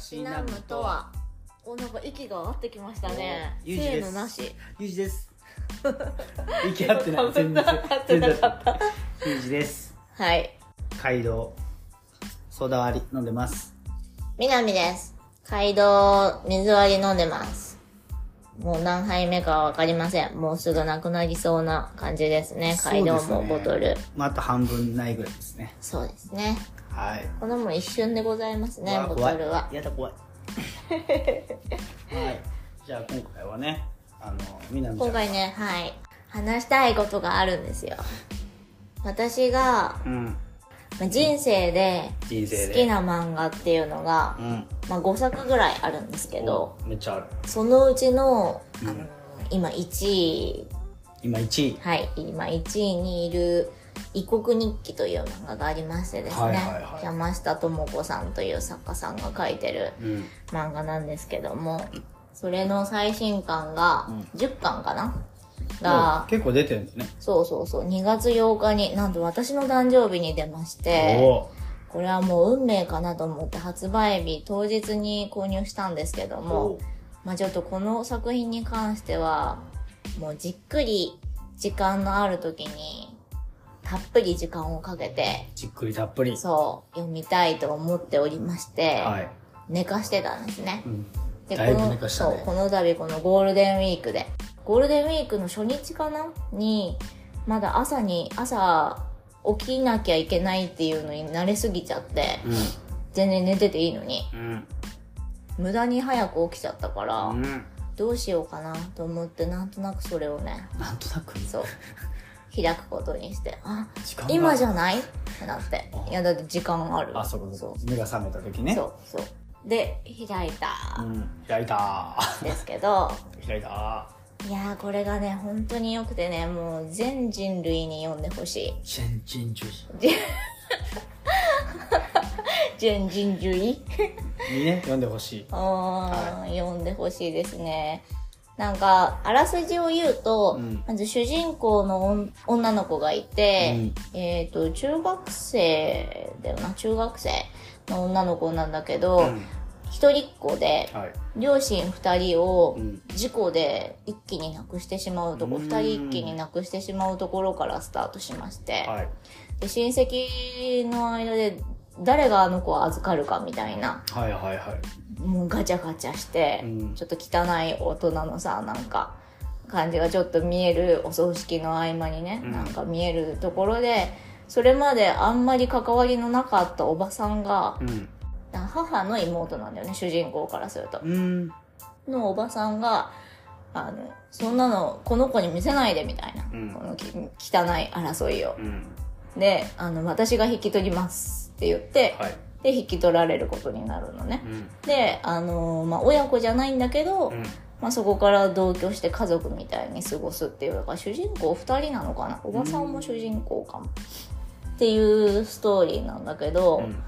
しなむとは。おなんか息が合ってきましたね。おゆうじです。せーのなし。ゆうじです。息合ってない。全然合ってなかった。ゆうじです。はい。街道ソーダ割り飲んでます。みなみです。街道水割り飲んでます。もう何杯目かわかりません。もうすぐなくなりそうな感じですね。街道もボトル。まあ、あと半分ないぐらいですね。そうですねはい。このもう一瞬でございますねボトルは。やだ怖い。はい。じゃあ今回はねあのみなみちゃん今回ねはい。話したいことがあるんですよ。私がうん。まあ人生で好きな漫画っていうのが、うん。まあ、5作ぐらいあるんですけどおめっちゃある。そのうちの,、うん。あの今1位。今1位。はい。今1位にいる「異国日記」という漫画がありましてですね、はいはいはい。山下智子さんという作家さんが書いてるうん。漫画なんですけどもそれの最新巻が10巻かな、が、結構出てるんですね。そうそうそう。2月8日になんと私の誕生日に出ましておこれはもう運命かなと思って発売日当日に購入したんですけどおも、まあちょっとこの作品に関してはもうじっくり時間のある時にたっぷり時間をかけてじっくりたっぷり。そう読みたいと思っておりまして、はい、寝かしてたんですね。うん、でこの寝かしたね。そうこの度このゴールデンウィークで。ゴールデンウィークの初日かな？にまだ朝に朝起きなきゃいけないっていうのに慣れすぎちゃって全然寝てていいのに。うん。無駄に早く起きちゃったから、うんうん。どうしようかなと思ってなんとなくそれをねなんとなく？そう開くことにしてあ今じゃない？ってなって。いやだって時間ある。あそうかそそう。か目が覚めた時ね。そうそう。で開いた。うん開いた。んですけど、開いた。いやーこれがね本当に良くてねもう全人類に読んでほしい。全人類全 人類にね読んでほしい。あー、読んでほしいですねなんかあらすじを言うと、うん。まず主人公の女女の子がいて、えっ、と中学生だよな中学生の女の子なんだけど、うん。一人っ子ではい。両親二人をうん。事故で一気に亡くしてしまうとこうん。二人一気に亡くしてしまうところからスタートしまして、はい。で親戚の間で誰があの子を預かるかみたいな。はいはいはいもうガチャガチャして、うん。ちょっと汚い大人のさなんか感じがちょっと見えるお葬式の合間にね、うん。なんか見えるところでそれまであんまり関わりのなかったおばさんがうん。母の妹なんだよね主人公からすると。うん。のおばさんがあのそんなのこの子に見せないでみたいな、うん。このき汚い争いを。うん。であの私が引き取りますって言って、はいで引き取られることになるのね。うん。であの、まあ、親子じゃないんだけど、うん。まあ、そこから同居して家族みたいに過ごすっていうだから主人公2人なのかな？おばさんも主人公かも、っていうストーリーなんだけど、うん。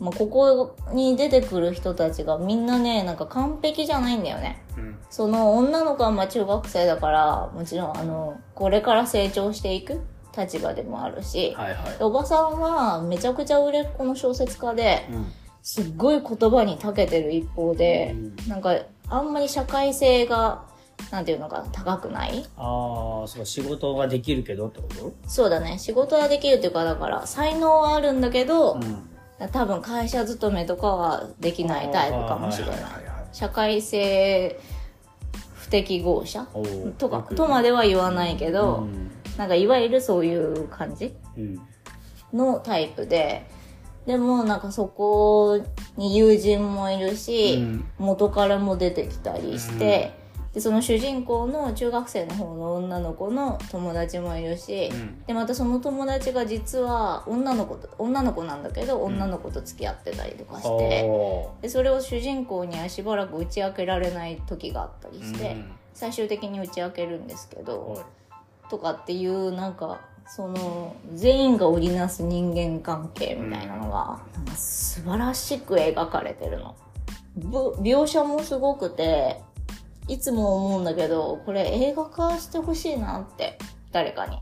まあ、ここに出てくる人たちがみんなねなんか完璧じゃないんだよね。うん。その女の子はまあ中学生だからもちろんあのこれから成長していく立場でもあるし、はいはい。おばさんはめちゃくちゃ売れっ子の小説家でうん。すっごい言葉に長けてる一方で、うん。なんかあんまり社会性がなんていうのか高くない？ああそう仕事ができるけどってこと？そうだね。仕事はできるっていうかだから才能はあるんだけど、うん。多分会社勤めとかはできないタイプかもしれない。社会性不適合者とかとまでは言わないけど、うんなんかいわゆるそういう感じうんのタイプででもなんかそこに友人もいるし、うん。元彼も出てきたりして、でその主人公の中学生の方の女の子の友達もいるし、うん。でまたその友達が実は女の子と女の子なんだけど女の子と付き合ってたりとかして、おでそれを主人公にはしばらく打ち明けられない時があったりーして、うん。最終的に打ち明けるんですけど、とかっていうなんかその全員が織りなす人間関係みたいなのが、なんか素晴らしく描かれてるの。ぶ描写もすごくていつも思うんだけどこれ映画化してほしいなって誰かに。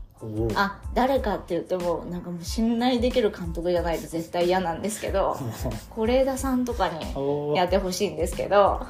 あ誰かって言ってもなんかもう信頼できる監督じゃないと絶対嫌なんですけど 是枝さんとかにやってほしいんですけど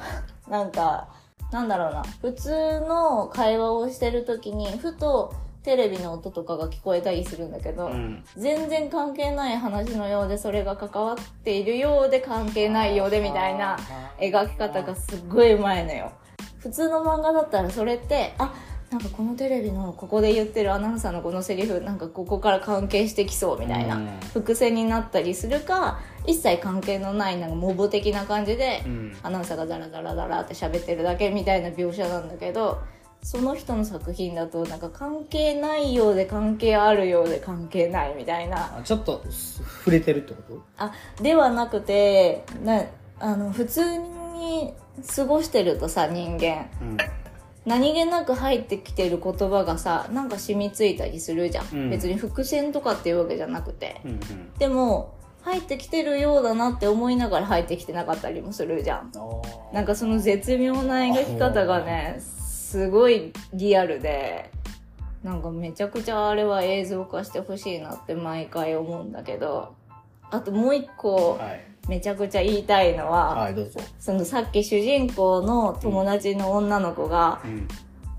なんかなんだろうな。普通の会話をしてる時にふとテレビの音とかが聞こえたりするんだけど、うん。全然関係ない話のようでそれが関わっているようで関係ないようでみたいな描き方がすっごいうまいのよ。普通の漫画だったらそれってあなんかこのテレビのここで言ってるアナウンサーのこのセリフなんかここから関係してきそうみたいな、うん。伏線になったりするか一切関係のないなんかモブ的な感じで、うん。アナウンサーがザラザラザラって喋ってるだけみたいな描写なんだけどその人の作品だとなんか関係ないようで関係あるようで関係ないみたいな。あちょっと触れてるってこと？あではなくてなあの普通に過ごしてるとさ人間。うん何気なく入ってきてる言葉がさなんか染みついたりするじゃん、うん。別に伏線とかっていうわけじゃなくて。うんうん。でも入ってきてるようだなって思いながら入ってきてなかったりもするじゃん。なんかその絶妙な描き方がねすごいリアルでなんかめちゃくちゃあれは映像化してほしいなって毎回思うんだけど。あともう一個はいめちゃくちゃ言いたいのは、はいどうぞ。そのさっき主人公の友達の女の子がうん。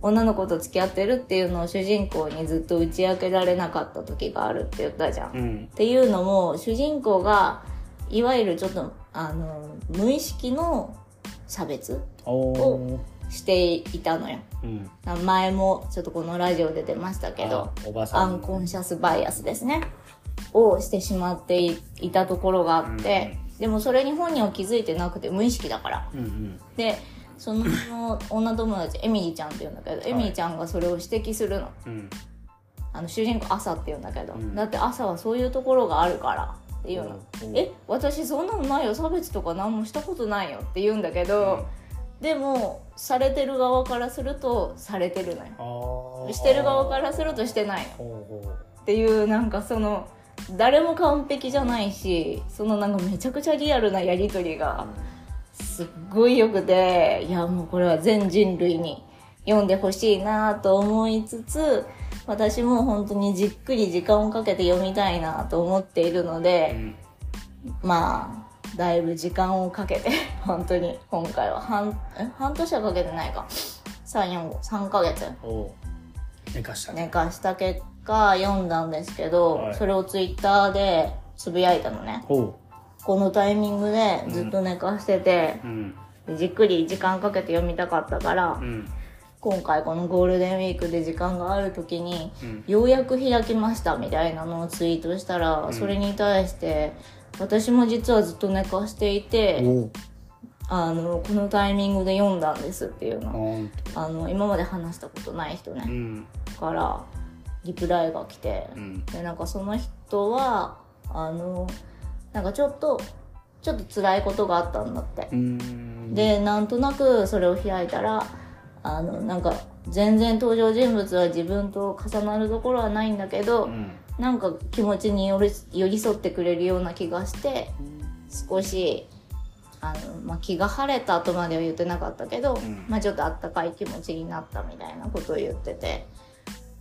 女の子と付き合ってるっていうのを主人公にずっと打ち明けられなかった時があるって言ったじゃん。っうん。ていうのも主人公がいわゆるちょっとあの無意識の差別おおしていたのよ。うん。前もちょっとこのラジオで出ましたけど、アンコンシャスバイアスですね。をしてしまっていいたところがあって、でもそれに本人は気づいてなくて無意識だから。うんうんで、その女友達、エミリーちゃんって言うんだけど、エミリーちゃんがそれを指摘するの。うんあの、主人公朝って言うんだけど、うんだって朝はそういうところがあるからっていうの。うんえ、私そんなのないよ。差別とか何もしたことないよって言うんだけど、でも、されてる側からすると、されてるのよ。してる側からするとしてないの。っていうなんかその誰も完璧じゃないしそのなんかめちゃくちゃリアルなやり取りがすっごいよくていやもうこれは全人類に読んでほしいなと思いつつ私も本当にじっくり時間をかけて読みたいなと思っているのうでん。まあだいぶ時間をかけて 本当に今回は半え半年はかけてないか。343ヶ月。寝かした。ね寝かした結果読んだんですけど、はい。それをツイッターでつぶやいたのね。このタイミングでずっと寝かしててう、ん。じっくり時間かけて読みたかったから、うん。今回このゴールデンウィークで時間がある時に、うん。ようやく開きましたみたいなのをツイートしたら、それに対して私も実はずっと寝かしていてあのこのタイミングで読んだんですっていうの。ほんとあの今まで話したことない人ね、うん。からリプライが来て、うん。でなんかその人はあのなんかちょっとちょっと辛いことがあったんだって。う、ん。でなんとなくそれを開いたらあのなんか全然登場人物は自分と重なるところはないんだけど、うん。なんか気持ちに寄り寄り添ってくれるような気がして少しあの、まあ、気が晴れたとまでは言ってなかったけど、ん。まあ、ちょっとあったかい気持ちになったみたいなことを言ってて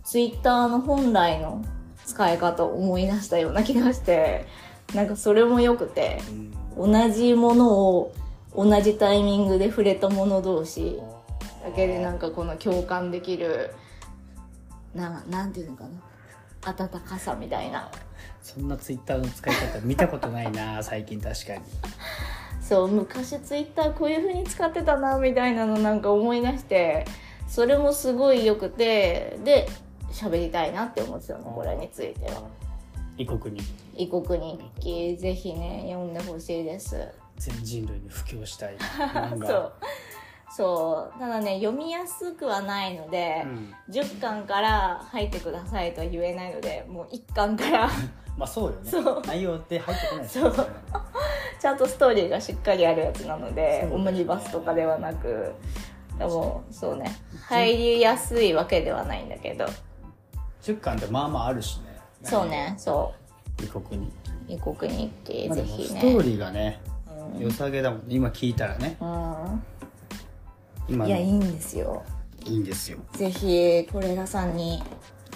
ツイッターの本来の使い方を思い出したような気がしてなんかそれもよくてうん。同じものを同じタイミングで触れた者同士だけでなんかこの共感できるななんていうのかな。温かさみたいな。そんなツイッターの使い方見たことないな 最近確かに。そう昔ツイッターこういう風に使ってたなみたいなのなんか思い出してそれもすごい良くてで喋りたいなって思ってたのこれについては。異国に。異国日記ぜひね読んでほしいです。全人類に布教したい。そう。そう。ただね読みやすくはないので、うん。10巻から入ってくださいとは言えないのでもう1巻から。まあそうよね。そう。内容って入ってこないですそう。ちゃんとストーリーがしっかりあるやつなので、ね。オムニバスとかではなく。でもそうね。入りやすいわけではないんだけど10巻ってまあまああるしね。そうねそ異国に、う異国日記まあ、ぜひね。ストーリーがね良さげだもんね。今聞いたらね。うん。いやいいんですよ。いいんですよ。ぜひ是枝さんに。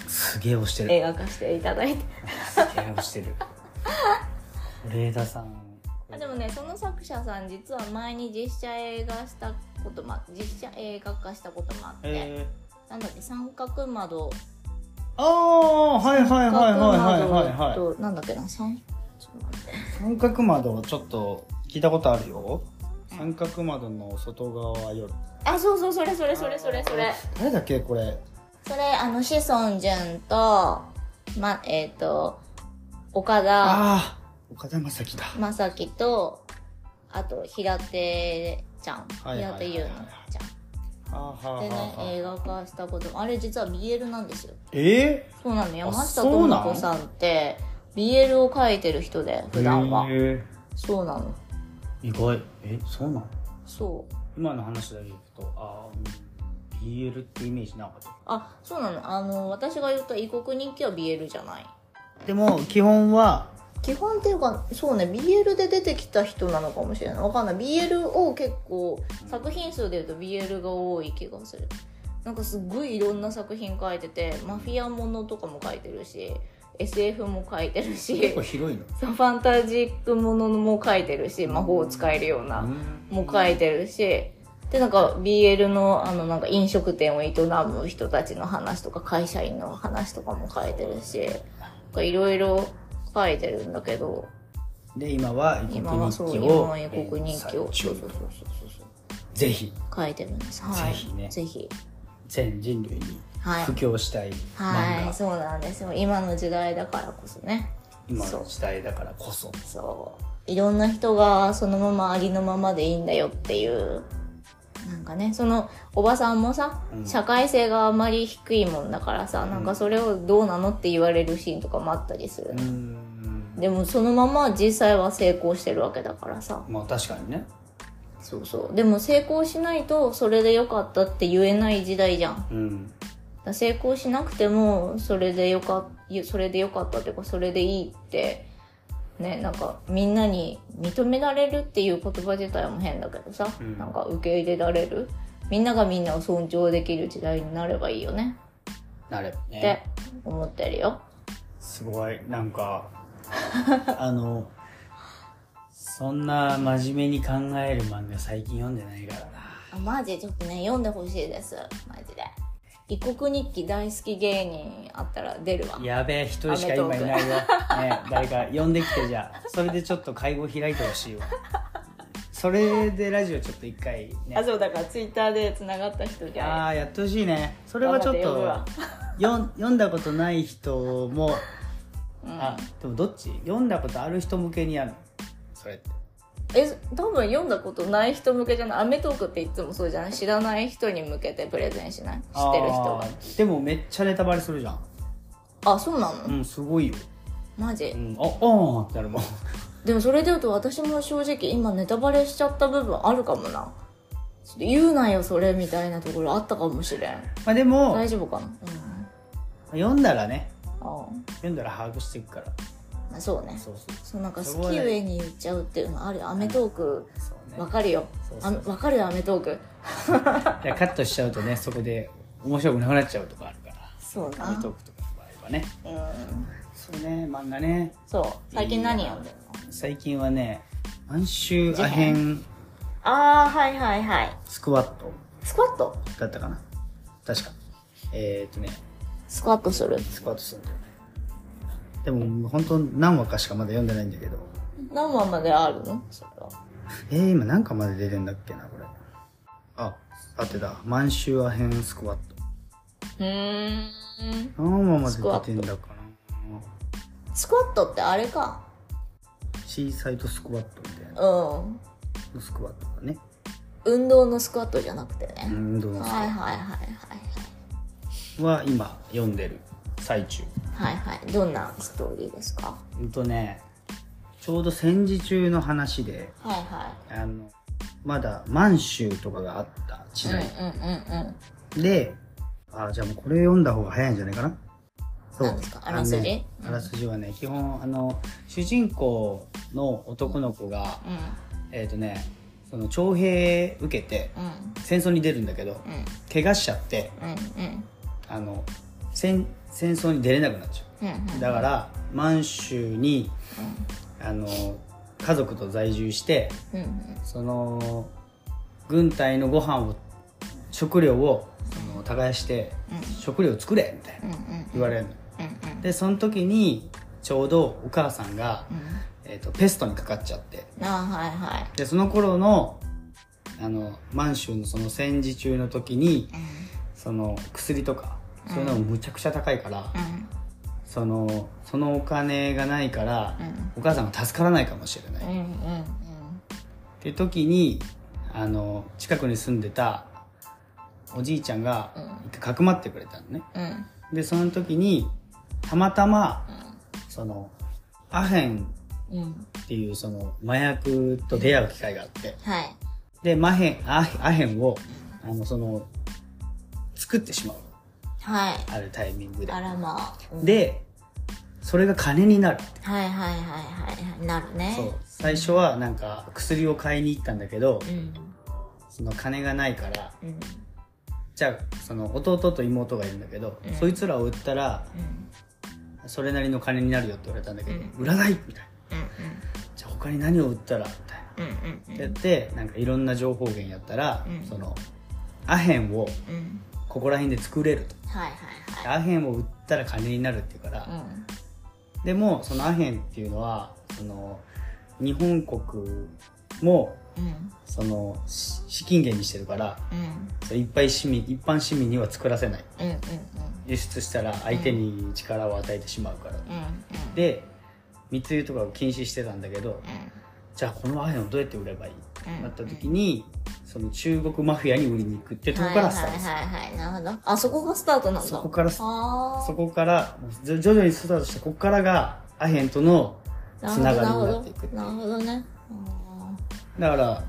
すげえ押してる。映画化していただいて。すげえ押してる。是枝さん。あでもねその作者さん実は前に実写映画したこともあ実写映画化したこともあって、えなんだっけ三角窓ー、ああはいはいはいはいはいはいはい。となんだっけな？三ちょっと待って三角窓ちょっと聞いたことあるよ。三角窓の外側は夜あそうそうそれそれそれそれそれ。誰だっけこれ？それあの志尊淳とまえっ、と岡田。ああ岡田将生だ。将生とあと平手ちゃん。はいはいはいはい。平手優奈ちゃんでね映画化したこともあれ実は BL なんですよ。えそうなの山下智子さんって BL を書いてる人でー、普段は。へー。そうなの。意外。えそうなの？そう。今の話だけ聞くとああ、うん、BL ってイメージなかった。あそうなの。あの私が言った異国日記は BL じゃない。でも基本は基本っていうかそうね BL で出てきた人なのかもしれない。わかんない。BL を結構作品数でいうと BL が多い気がする。なんかすっごいいろんな作品書いててマフィアものとかも書いてるし SF も書いてるし結構広いの？ファンタジックものも書いてるし魔法を使えるようなも書いてるしでなんか BL のあのなんか飲食店を営む人たちの話とか会社員の話とかも書いてるしなんかいろいろ書いてるんだけど。で今は異今はそう国日記を今は異国日記を。連載中そうそうそうそう。そうぜひ。書いてるんです。はい。ぜひね。ぜひ。全人類にはい。布教したい漫画、はいそうなんですよ。今の時代だからこそね。今の時代だからこそ。そう。いろんな人がそのままありのままでいいんだよっていうなんかねそのおばさんもさ、うん。社会性があまり低いもんだからさ、なんかそれをどうなのって言われるシーンとかもあったりする。う、ん。でもそのまま実際は成功してるわけだからさ。まあ確かにね。そうそう。でも成功しないとそれでよかったって言えない時代じゃん。うん。ら成功しなくてもそれでよかそれでよかったっていうかそれでいいってねなんかみんなに認められるっていう言葉自体も変だけどさ、うん。なんか受け入れられる。みんながみんなを尊重できる時代になればいいよね。なればってね思ってるよ。すごいなんか あのそんな真面目に考える漫画最近読んでないからな。あマジ？ちょっとね読んでほしいです。マジで異国日記大好き芸人あったら出るわ。やべえ一人しか今いないよ、ね、誰か呼んできてじゃあ。それでちょっと会合開いてほしいわ。それでラジオちょっと一回ね。あそうだからツイッターでつながった人じゃああやってほしいね。それはちょっとよん読んだことない人も、うん。あでもどっち？読んだことある人向けにやるの？それってえ多分読んだことない人向けじゃない『アメトーク』っていつもそうじゃない？知らない人に向けてプレゼンしない？知ってる人が。でもめっちゃネタバレするじゃん。あそうなの、うんすごいよ、マジ？うん、ああーってなるもん。でもそれで言うと私も正直今ネタバレしちゃった部分あるかもな。言うなよそれみたいなところあったかもしれん。まあでも大丈夫かな？読んだらね。読んだら把握していくから。あそうね。そうそう。そうなんか好き上に言っちゃうっていうのあるよアメトークわかるよ。わかるよアメトーク。いやカットしちゃうとねそこで面白くなくなっちゃうとかあるから。そうな。アメトークとかの場合はね。うん。そうね漫画ね。そう。最近何読んでるの？最近はね満州アヘンああはいはいはい。スクワット。スクワット？だったかな。確か。えー、っとね。スクワットする。スクワットするんだよねでも本当何話かしかまだ読んでないんだけど。何話まであるの？それは。えー、今何かまで出てんだっけなこれ。あ合ってた。満州アヘンスクワット。うー。ん何話まで出てんだかな。スクワットってあれか。シーサイドスクワットみたいな。うん。のスクワットがね。運動のスクワットじゃなくてね、運動のスクワッはいはいはいはいトは今読んでる最中はいはい。はいどんなストーリーですか？うんとねちょうど戦時中の話ではいはあのまだ満州とかがあった時い代、うんうんうんうん。であじゃあもうこれ読んだ方が早いんじゃないかな？そう。何ですか？あらすじ？のねあらすじはね基本あの主人公の男の子がえっ、とねその徴兵受けてうんうん。戦争に出るんだけどうん。怪我しちゃってうんうん。あの戦戦争に出れなくなっちゃう。だから満州にあの家族と在住してその軍隊のご飯を食料をその耕して、食料を作れみたいな言われるの。でその時にちょうどお母さんが、えー、とペストにかかっちゃって。ああはいはい。でその頃のあの満州のその戦時中の時にその薬とかそういうのもむちゃくちゃ高いから、うん。そのそのお金がないから、お母さんが助からないかもしれない、って時にあの近くに住んでたおじいちゃんが一回かくまってくれたのね。うん。でその時にたまたま、そのアヘンうん。っていうその麻薬と出会う機会があって。はい。でマヘンアアヘンをあのその作ってしまうはい。あるタイミングで。あらまあ、うん。でそれが金になるって。はいはいはいはいはい。なるね。そう。最初はなんか薬を買いに行ったんだけどうん。その金がないからうん。じゃあその弟と妹がいるんだけど、そいつらを売ったらうん。それなりの金になるよって言われたんだけど、うん。売らないみたいな。うんじゃあ他に何を売ったらみたいな。うんうんうん。やってなんかいろんな情報源やったら、うん。そのアヘンをうんここら辺で作れると。はいはいアヘンを売ったら金になるっていうから、はいでもそのアヘンっていうのはその日本国もうん。うんそのし資金源にしてるからうん。そういっぱい市民一般市民には作らせない。うんうん輸出したら相手に力を与えてしまうから、うんうん。で密輸とかを禁止してたんだけどじゃあこのアヘンをどうやって売ればいい？ってうん。なった時にその中国マフィアに売りに行くってところからスタート。するはいはいはいはいなるほど。あそこがスタートなんだ。そこからそこから徐々にスタートしてここからがアヘンとのあつながりになっていくなるほどね。だから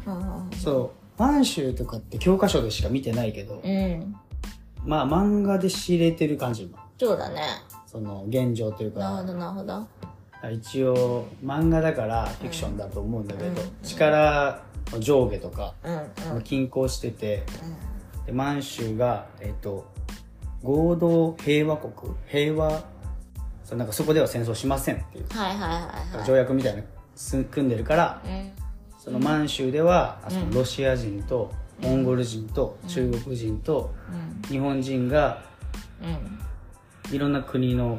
そう満州とかって教科書でしか見てないけど、うん。まあ漫画で知れてる感じも。そうだね。その現状というか。なるほどなるほど。一応漫画だからフィクションだと思うんだけど、うん。力の上下とかうんうん。均衡してて、で満州が、えっと合同平和国平和そうなんかそこでは戦争しませんっていうはいはいはいはい。条約みたいな組んでるからうん。その満州では、そのロシア人とモンゴル人と中国人と日本人がうん。いろんな国の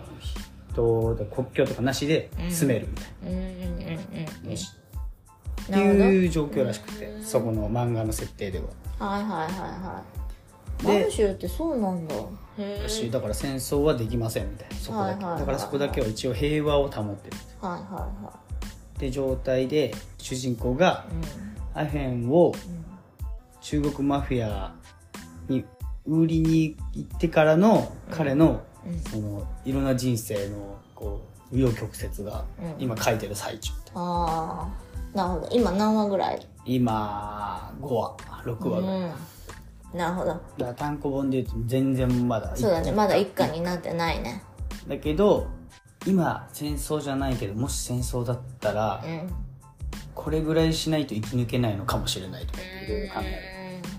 人で国境とかなしで住めるみたいうんうんうんうんうん。な、っていう状況らしくてそこの漫画の設定では。はいはいはいはい。で満州ってそうなんだ。へえしだから戦争はできませんみたいなそこだけ、はいはいはいはい。だからそこだけは一応平和を保ってる。はいはいはって状態で主人公がいアヘンを中国マフィアに売りに行ってからの彼のそのいろんな人生のこう紆余曲折が今書いてる最中。ああなるほど。今何話ぐらい？今5話。6話ぐらい、うん。なるほど。だから単行本で言うと全然まだそうだね。まだ一巻になってないね。だけど今戦争じゃないけどもし戦争だったらうん。これぐらいしないと生き抜けないのかもしれないとかいろいろ考える。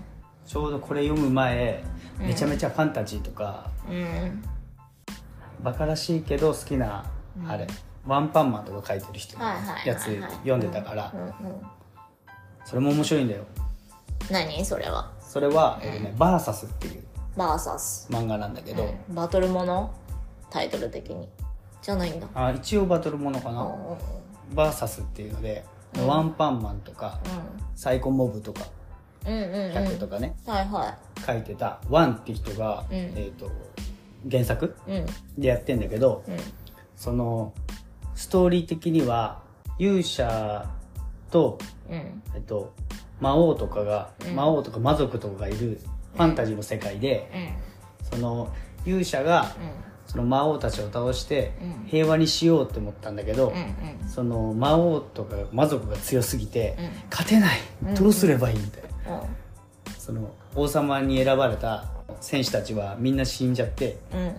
ちょうどこれ読む前めちゃめちゃファンタジーとかうんバカらしいけど好きなあれワンパンマンとか書いてる人のやつ読んでたから。それも面白いんだよ。何？それは？それは、えっとね、バーサスっていうバーサス。漫画なんだけど、バトルものタイトル的に。じゃないんだ。あ一応バトルものかな、バーサスっていうので、ワンパンマンとか、サイコモブとかうんうんうん。うん100とかね、はいは書いてた。ワンって人が、えっと原作でやってんだけど、うん。そのストーリー的には勇者と、うん。えっと、魔王とかが、魔王とか魔族とかがいるファンタジーの世界で、うん。その勇者が、その魔王たちを倒して平和にしようって思ったんだけど、うんうん。その魔王とか魔族が強すぎて、勝てない。どうすればいいみたいな、うん。その王様に選ばれた戦士たちはみんな死んじゃってうん。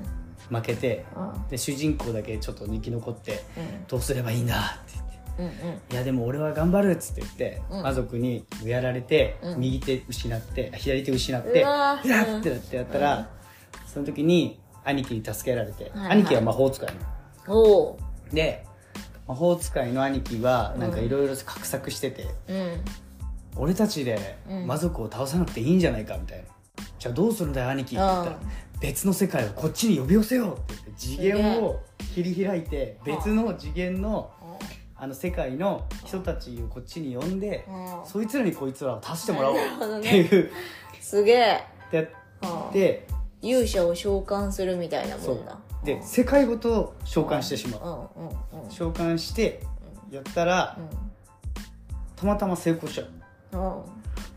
負けて、うん。で主人公だけちょっと生き残って、うん。どうすればいいんだって言って。いやでも俺は頑張るっつって言って、うん。魔族にやられて、うん。右手失って左手失ってうわー。うわーってなってやったら、その時に兄貴に助けられて、はい兄貴は魔法使いの。で魔法使いの兄貴はなんかいろいろ画策してて、うん。俺たちでうん。魔族を倒さなくていいんじゃないかみたいな、じゃあどうするんだよ兄貴って言ったらうん。別の世界をこっちに呼び寄せようって言って次元を切り開いて別の次元のあの世界の人たちをこっちに呼んでうん。そいつらにこいつらを助してもらおうっねていうすげえ。でやって勇者を召喚するみたいなもんだ。で世界ごと召喚してしまう。召喚してやったらたまたま成功しちゃう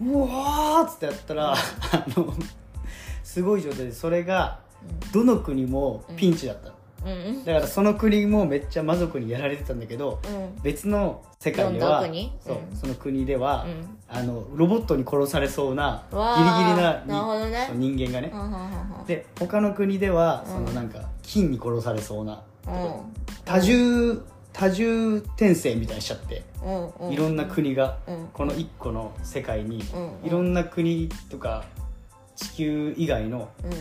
うんうんうわーっつってやったら、あのすごい状態でそれがどの国もピンチだったの、うんだからその国もめっちゃ魔族にやられてたんだけどうん。別の世界でどんはな国？そう、うん。その国では、うん。あのロボットに殺されそうなギリギリなになるほどね。そう人間がね、うんうんうんで他の国ではうん。そのなんか金に殺されそうな。うん。多重多重転生みたいにしちゃって、いろんな国がうん。この一個の世界にうんいろんな国とか地球以外のうん。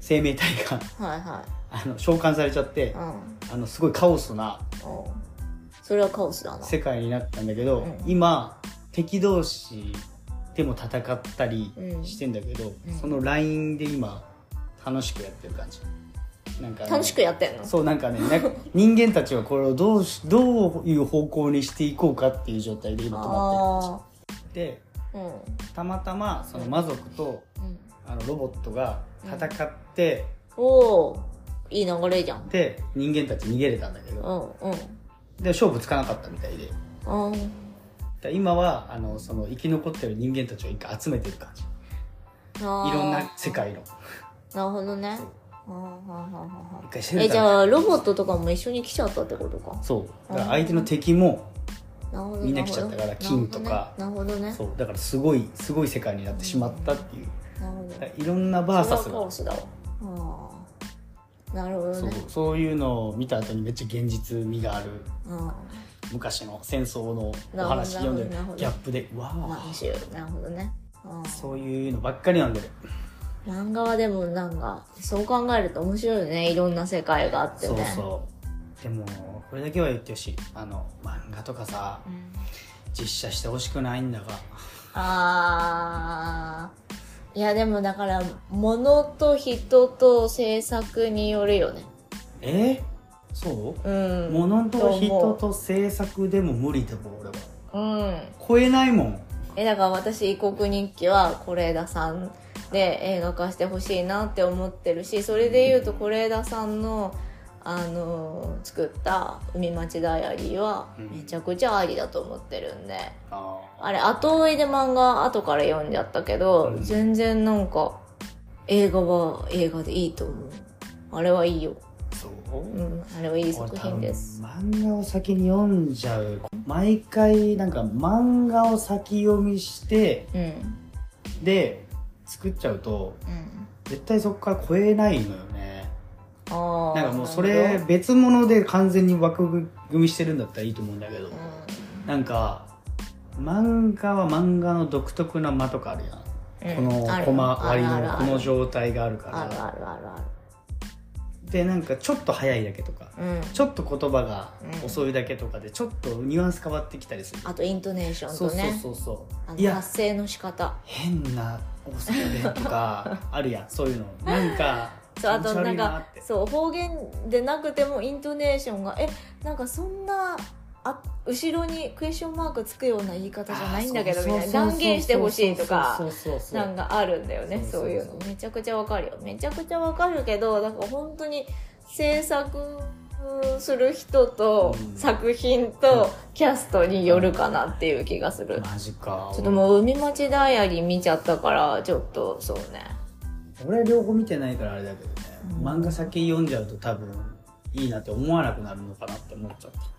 生命体がはいはあの召喚されちゃってあのすごいカオスなおそれはカオスだな。世界になったんだけど、うん。今敵同士でも戦ったりうん。してんだけど、うん。その LINE で今楽しくやってる感じなんかね、楽しくやってんの？そうなんかねなんか 人間たちはこれをどうしどういう方向にしていこうかっていう状態で今止まってるであー。たまたまその魔族とうん。うんあのロボットが戦って、おおいい流れじゃん。で人間たち逃げれたんだけうど、んうん。で勝負つかなかったみたいで。うんで今はあのその生き残ってる人間たちを一回集めてる感じ。いろんな世界の。なるほどね一回シェルターえじゃあロボットとかも一緒に来ちゃったってことかそうだから相手の敵もみん。な来ちゃったから金とかなるほどねそうだからすごいすごい世界になってしまったっていうなるほどいろん。なバーサスそれはカがオスだわあーなるほどそういうのを見た後にめっちゃ現実味があるうん。昔の戦争のお話読ん。でるギャップでうわあなるほどねうん。そういうのばっかりなん。でる漫画はでもなんかそう考えると面白いよね。いろんな世界があってそうねそう。でもこれだけは言ってほしい。あの漫画とかさうん。実写してほしくないんだが。あー。いやでもだから物と人と制作によるよね。え？そう？うん。物と人思と制作でも無理だもん俺は。う。うん。超えないもん。えだから私異国日記は是枝さんで映画化してほしいなって思ってるしそれで言うと是枝さんのあの作った「海町ダイアリー」はめちゃくちゃありだと思ってるんで、ああれ後追いで漫画後から読んじゃったけど、うん。全然なんか映画は映画でいいと思う。あれはいいよ。そう？うんあれはいい作品です。漫画を先に読んじゃう。毎回なんか漫画を先読みしてうん。で作っちゃうとうん。絶対そこから超えないのよね。なんかもうそれ別物で完全に枠組みしてるんだったらいいと思うんだけど、なんか漫画は漫画の独特な間とかあるやん、うん。このコマ割りのこの状態があるから。あるあるあるあでなんかちょっと早いだけとかるうん。ちょっと言葉がうん。遅いだけとかでちょっとニュアンス変わってきたりする、あとイントネーションそうそうとねそうそう。あいやの発声の仕方。変な大阪弁とか あるやんそういうの。なんか そうあとないんかそう方言でなくてもイントネーションがえなんかそんなあ後ろにクエスチョンマークつくような言い方じゃないんだけどみたいな。断言してほしいとかなんかあるんだよね。そういうの。めちゃくちゃわかるよ。めちゃくちゃわかるけどだから本当に制作する人とうん。作品とキャストによるかなっていう気がする。マジか。ちょっともう海町ダイアリー見ちゃったからちょっとそうね。俺両方見てないからあれだけどね、うん。漫画先読んじゃうと多分いいなって思わなくなるのかなって思っちゃった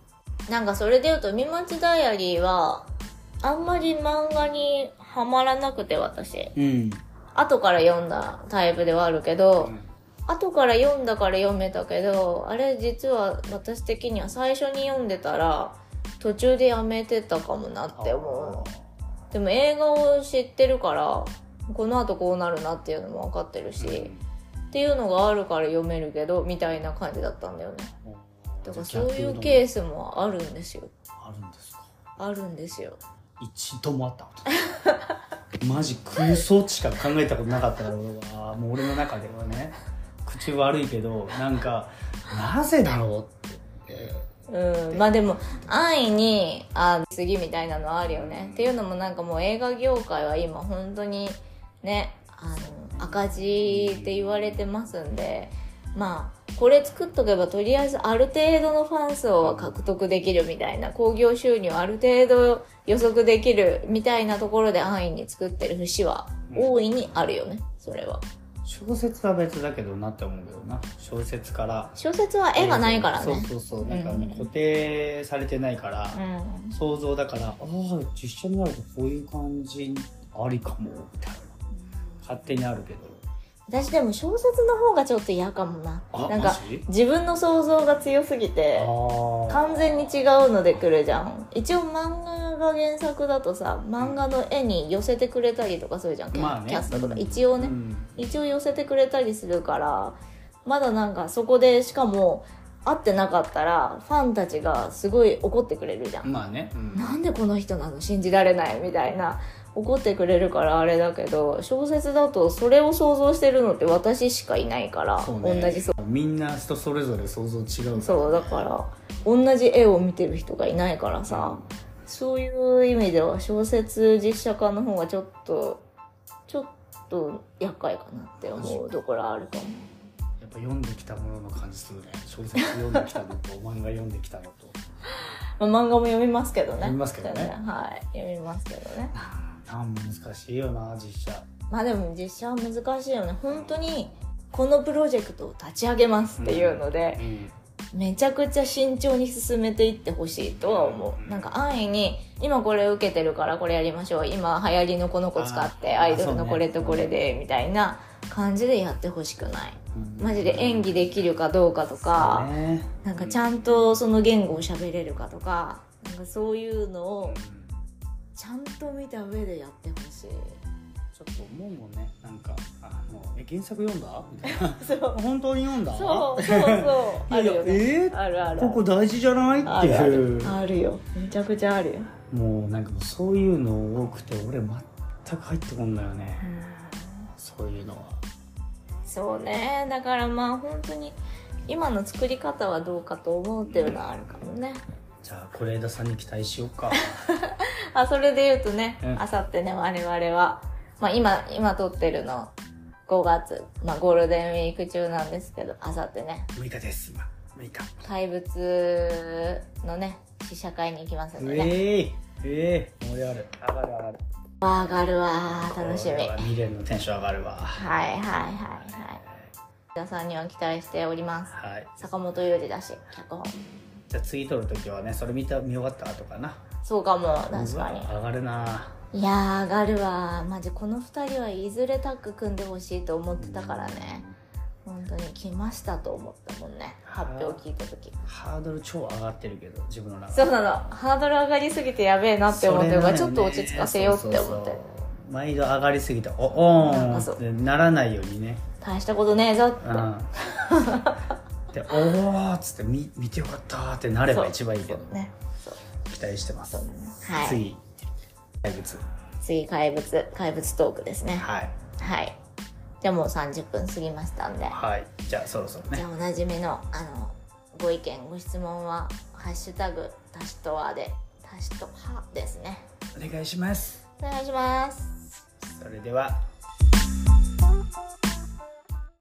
なんかそれで言うと海町ダイアリーはあんまり漫画にはまらなくて私。うん、後から読んだタイプではあるけど、後から読んだから読めたけどあれ実は私的には最初に読んでたら途中でやめてたかもなって思う。でも映画を知ってるからこの後こうなるなっていうのも分かってるし、ってっていうのがあるから読めるけどみたいな感じだったんだよねだからそういうーケースもあるんですよ。あるんですか？あるんですよ。一度もあったことマジ空想しか考えたことなかったからもう俺の中ではね。口悪いけどなんかなぜだろうって。うん、まあでも安易にあ次みたいなのはあるよね。っていうのもなん。かもう映画業界は今本当にねあの赤字って言われてますんでまあこれ作っとけばとりあえずある程度のファン層は獲得できるみたいな興行収入ある程度予測できるみたいなところで安易に作ってる節は大いにあるよねそれは。小説は別だけどなって思うけどな。小説から。小説は絵がないからね。そうそうそう。なんかね、うん固定されてないから、うん。想像だからああ実写になるとこういう感じありかもみたいな。勝手にあるけど私でも小説の方がちょっと嫌かもな。あなんか自分の想像が強すぎてあ完全に違うので来るじゃん。一応漫画が原作だとさ漫画の絵に寄せてくれたりとかするじゃん、キャまあね。キャストとか。一応ね、うん。一応寄せてくれたりするからまだなんかそこでしかも会ってなかったらファンたちがすごい怒ってくれるじゃん、まあね、うん。なんでこの人なの？信じられないみたいな怒ってくれるからあれだけど小説だとそれを想像してるのって私しかいないから、ね。同じそみんな人それぞれ想像違うそうだから同じ絵を見てる人がいないからさ、そういう意味では小説実写化の方がちょっとちょっと厄介かなって思うところあるかも。やっぱ読んできたものの感じするね。小説読んできたのと漫画読んできたのと。まあ、漫画も読みますけどね。読みますけどね。はい。読みますけどねあ難しいよな実写。まあでも実写は難しいよね。本当にこのプロジェクトを立ち上げますっていうので、うん。めちゃくちゃ慎重に進めていってほしいとは思う。なんか安易に今これ受けてるからこれやりましょう。今流行りのこの子使ってアイドルのこれとこれでみたいな感じでやってほしくない。うん。マジで演技できるかどうかとかね。なんかちゃんとその言語を喋れるかとかなんかそういうのをちゃんと見た上でやってほしい。ちょっと思うもんね。なんかあのえ原作読んだ？みたいな。そう。本当に読んだ？そうそうそう。あるよね。えー？あるある。ここ大事じゃない？あっていう。あるよ。めちゃくちゃあるよ。もうなんかもうそういうの多くて俺全く入ってこんだよね。そういうのは。そうね。だからまあ本当に今の作り方はどうかと思うっていうのはあるかもねじゃあ是枝さんに期待しようか。あそれで言うとねうん。あさってね我々は、まあ、今今撮ってるの5月、まあ、ゴールデンウィーク中なんですけどあさってね。6日です。今6日。怪物のね試写会に行きますんでね。ええええ盛り上がる。上がる上がる。上がるわー楽しみ。見れるのテンション上がるわ。はいはいはい皆さんには期待しております。はい。坂本裕二だし脚本じゃあ次撮る時はねそれ見た見終わったとかな。そうかも確かに。上がるな。いやー上がるわ。マジこの2人はいずれタッグ組んでほしいと思ってたからね。本当に来ましたと思ったもんね。発表聞いた時。ハードル超上がってるけど自分の中そうなの。ハードル上がりすぎてやべえなって思ってるからちょっと落ち着かせようって思って毎度上がりすぎておおんならないようにね。大したことねえぞって。うん でおーっつって見見てよかったーってなれば一番いいけどね。期待してます。はい。次。怪物。次怪物。怪物トークですね。はい。はい。じゃあもう30分過ぎましたんで。はい。じゃあそろそろね。じゃあおなじみのあのご意見ご質問は「ハッシュタグタシトワ」でタシトハですね。お願いします。お願いします。それでは